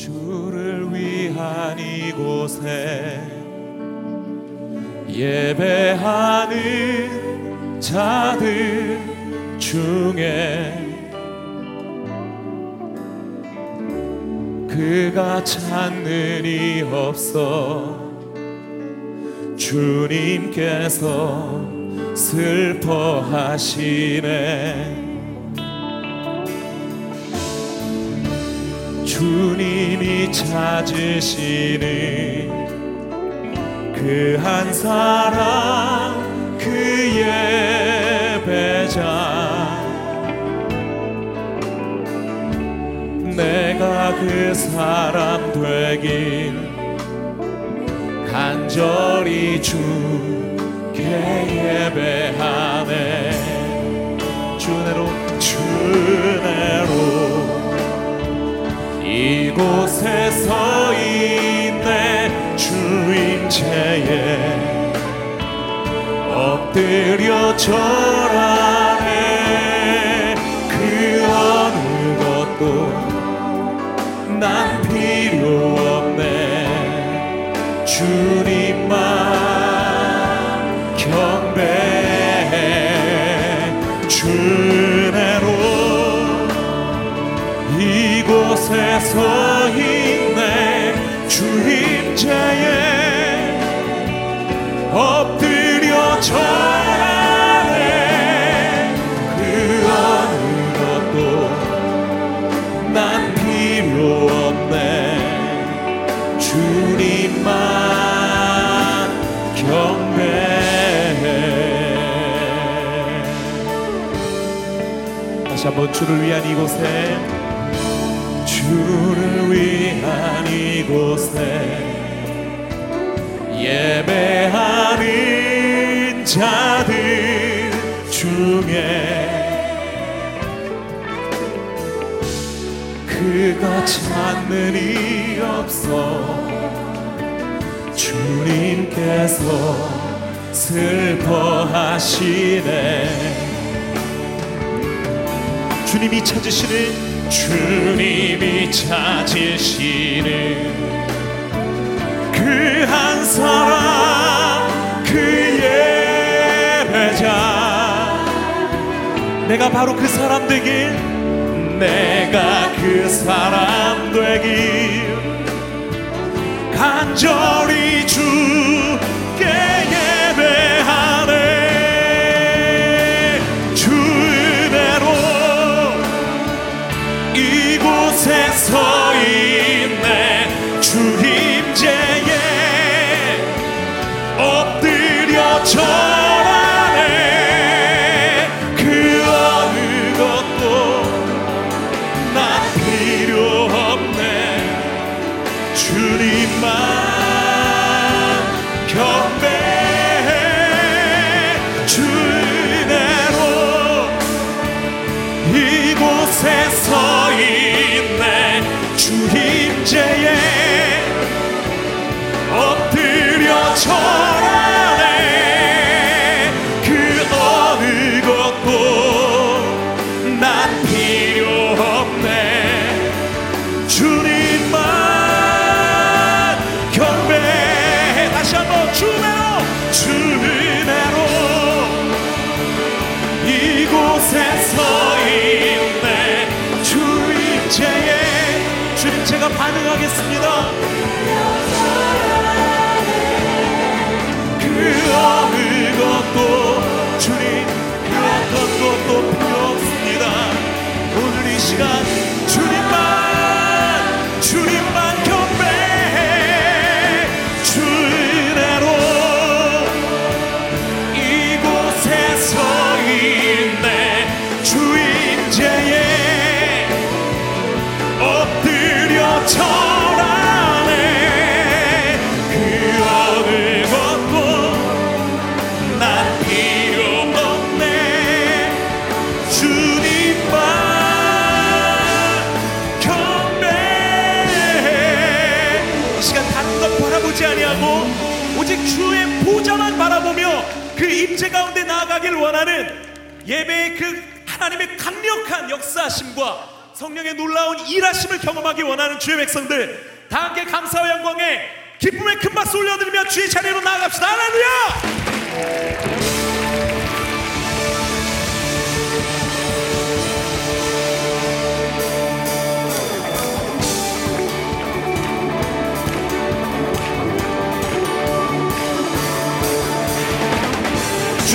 주를 위한 이곳에 예배하는 자들 중에 그가 찾는 이 없어 주님께서 슬퍼하시네 주님이 찾으시는 그 한 사람 그 예배자 내가 그 사람 되길 간절히 주께 예배하네. 주내로 주내로 이곳에 서 있네 주임체에 엎드려 절하 주님만 경배해 다시 한번 주를 위한 이곳에 주를 위한 이곳에 예배하는 자들 중에 그가 찾는 이 없어 주님께서 슬퍼하시네. 주님이 찾으시는 주님이 찾으시는 그 한 사람 그 예배자. 내가 바로 그 사람 되길 내가 그 사람 되길 간절히 주 것 바라보지 아니하고 오직 주의 보좌만 바라보며 그 임재 가운데 나아가길 원하는 예배의 그 하나님의 강력한 역사심과 성령의 놀라운 일하심을 경험하기 원하는 주의 백성들 다 함께 감사와 영광에 기쁨의 큰 박수 올려드리며 주의 자리로 나아갑시다. 할렐루야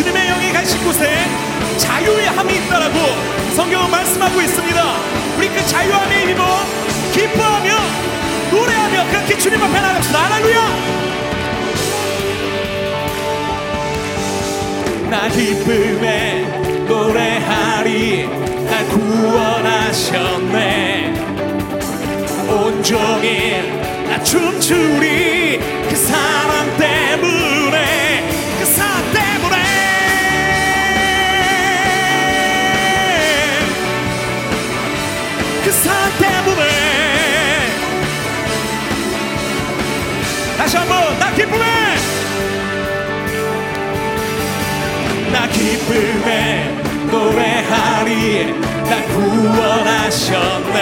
주님의 영이 가신 곳에 자유함이 있다라고 성경은 말씀하고 있습니다. 우리 그 자유함에 힘입어 기뻐하며 노래하며 그렇게 주님 앞에 나갑시다. 할렐루야! 나 기쁨에 노래하리 날 구원하셨네 온종일 나 춤추리 그 사람 때문에 다시 한번 나 기쁨에. 나 기쁨에 노래하리. 날 구원하셨네.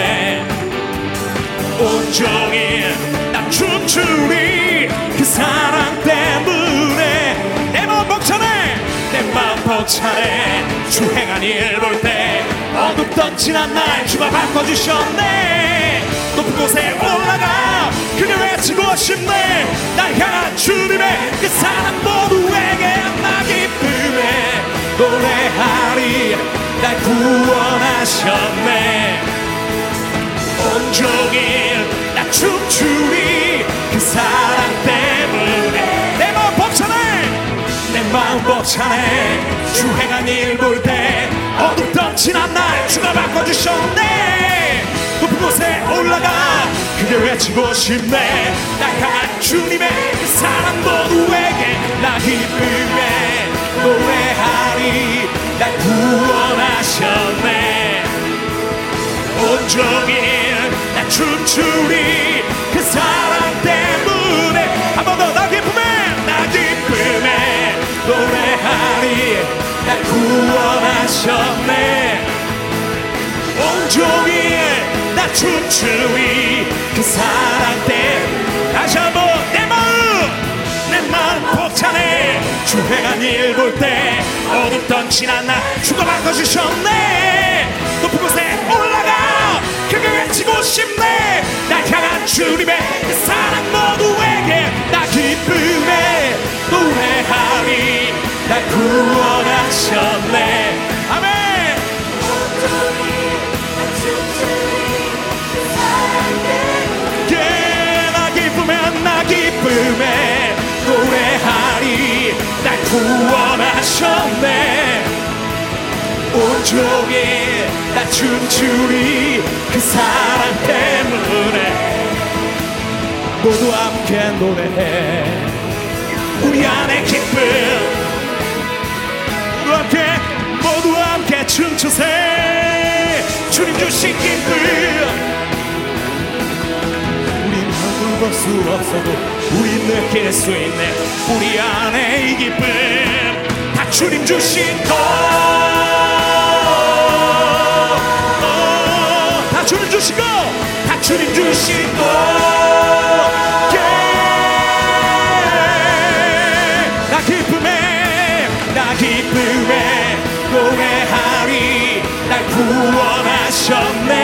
온종일 나 춤추리. 그 사랑 때문에 내 마음 벅차네. 내 마음 벅차네. 주행한 일볼때 어둡던 지난 날 주가 바꿔주셨네. 높은 곳에 올라가 그를 외치고 싶네. 날 향한 주님의 그 사랑 모두에게 나 기쁨에 노래하리 날 구원하셨네. 온종일 나 춤추리 그 사랑 때문에. 내 마음 벅차네. 내 마음 벅차네. 주행한 일 볼 때 어둡던 지난 날 주가 바꿔주셨네! 높은 곳에 올라가. 그게 외치고 싶네. 날 향한 주님의 그 사랑 모두에게 나 기쁨에 노래하리. 날 구원하셨네. 온종일 나 춤추리. 그 사랑 때문에 한 번 더 나 기쁨에 나 기쁨에 노래하리 날 구원하셨네. 온종일 나 춤추리 그 사랑 때문에 다시 한번 내 마음 내 마음 벅차네 주행한 일볼 때 어둡던 지난 날 주가 바꿔주셨네. 높은 곳에 올라가 크게 외치고 싶네. 날 향한 주님의 그 사랑 모두에게 나 구원하셨네. 온종일 나 춤추리 그 사랑 때문에 모두 함께 노래해. 우리 안에 기쁨. 모두 함께 모두 함께 춤추세. 주님 주신 기쁨 볼 수 없어도 우린 느낄 수 있네 우리 안에 이 기쁨. 다 주님 주신 것. 어, 다 주님 주신 것다 주님 주신 것. 예. 기쁨에 노래하리. 날 구원하셨네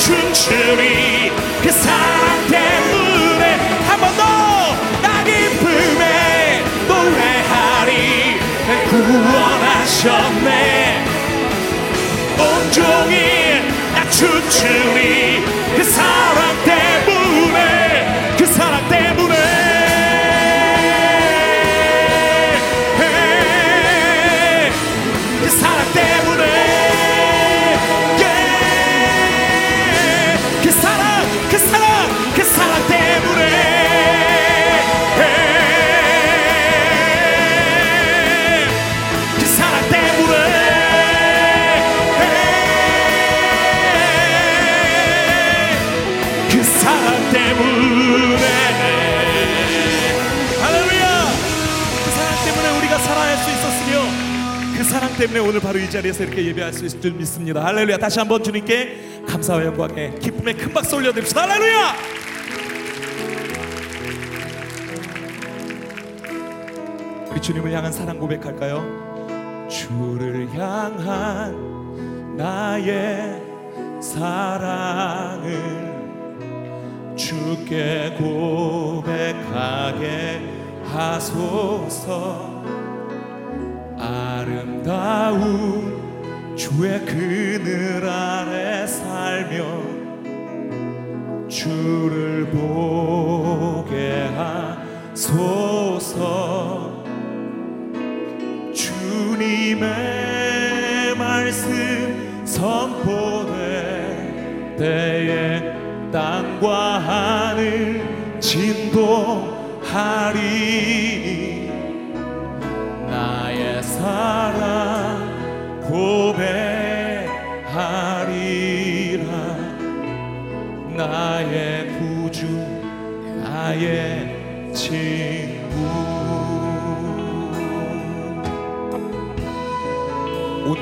춤추리. 그 사랑 때문에 한 번 더나 기쁨에 노래하리. 날 구원하셨네. 온종일 나 춤추리. 그 사랑 때문에 때문에 오늘 바로 이 자리에서 이렇게 예배할 수 있을 줄 믿습니다. 할렐루야. 다시 한번 주님께 감사와 영광에 기쁨의 큰 박수 올려드립시다. 할렐루야. 우리 주님을 향한 사랑 고백할까요? 주를 향한 나의 사랑을 주께 고백하게 하소서 아름다운 주의 그늘 아래 살며 주를 보게 하소서. 주님의 말씀 선포될 때에 땅과 하늘 진동하리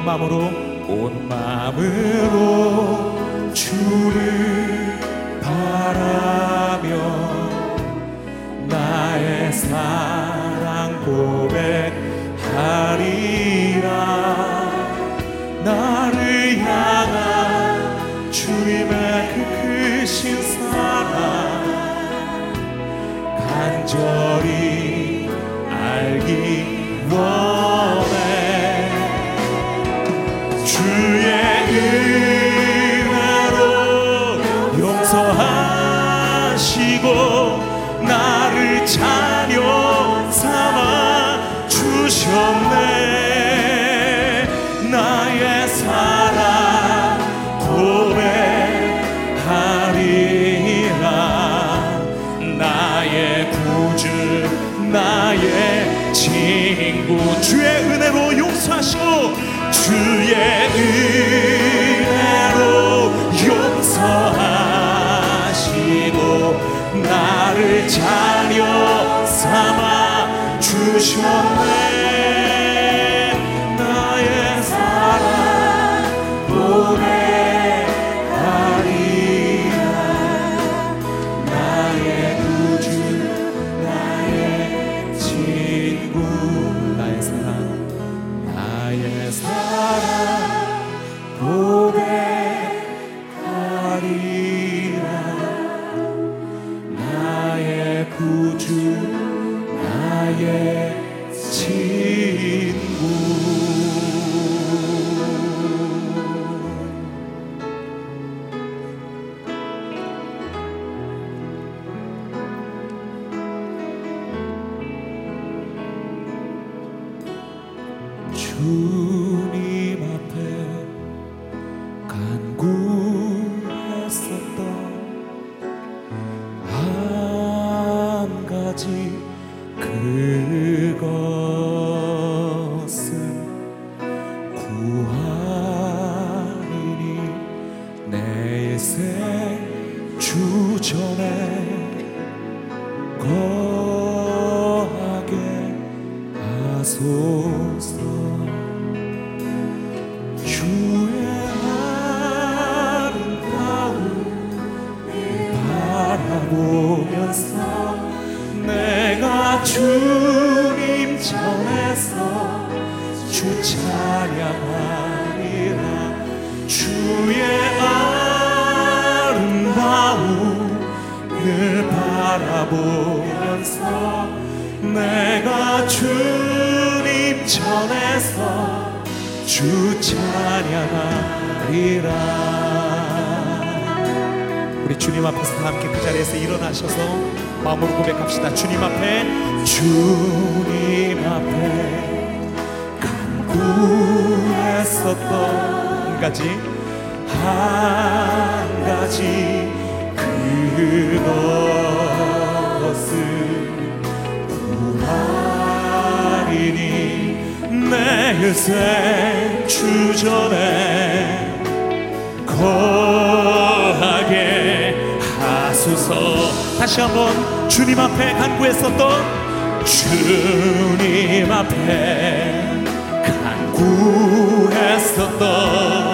마음으로 온 마음으로 주를 바라며 나의 사랑 고백하리 간 보면서 내가 주님 전에서 주 찬양하리라. 주의 아름다움 늘 바라보면서 내가 주님 전에서 주 찬양하리라 주님 앞에서 다 함께 그 자리에서 일어나셔서 마음으로 고백합시다. 주님 앞에 주님 앞에 간구했었던 한 가지 한 가지 그것을 구하리니 내 일생 주전에 거하게 주소서 다시 한번 주님 앞에 간구했었던 주님 앞에 간구했었던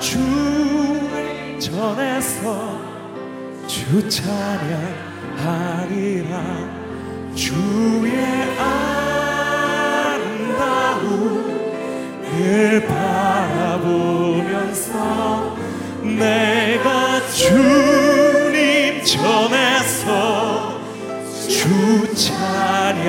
주 전에서 주 찬양하리라. 주의 아름다움 늘 바라보면서 내가 주님 전에서 주 찬양하리라.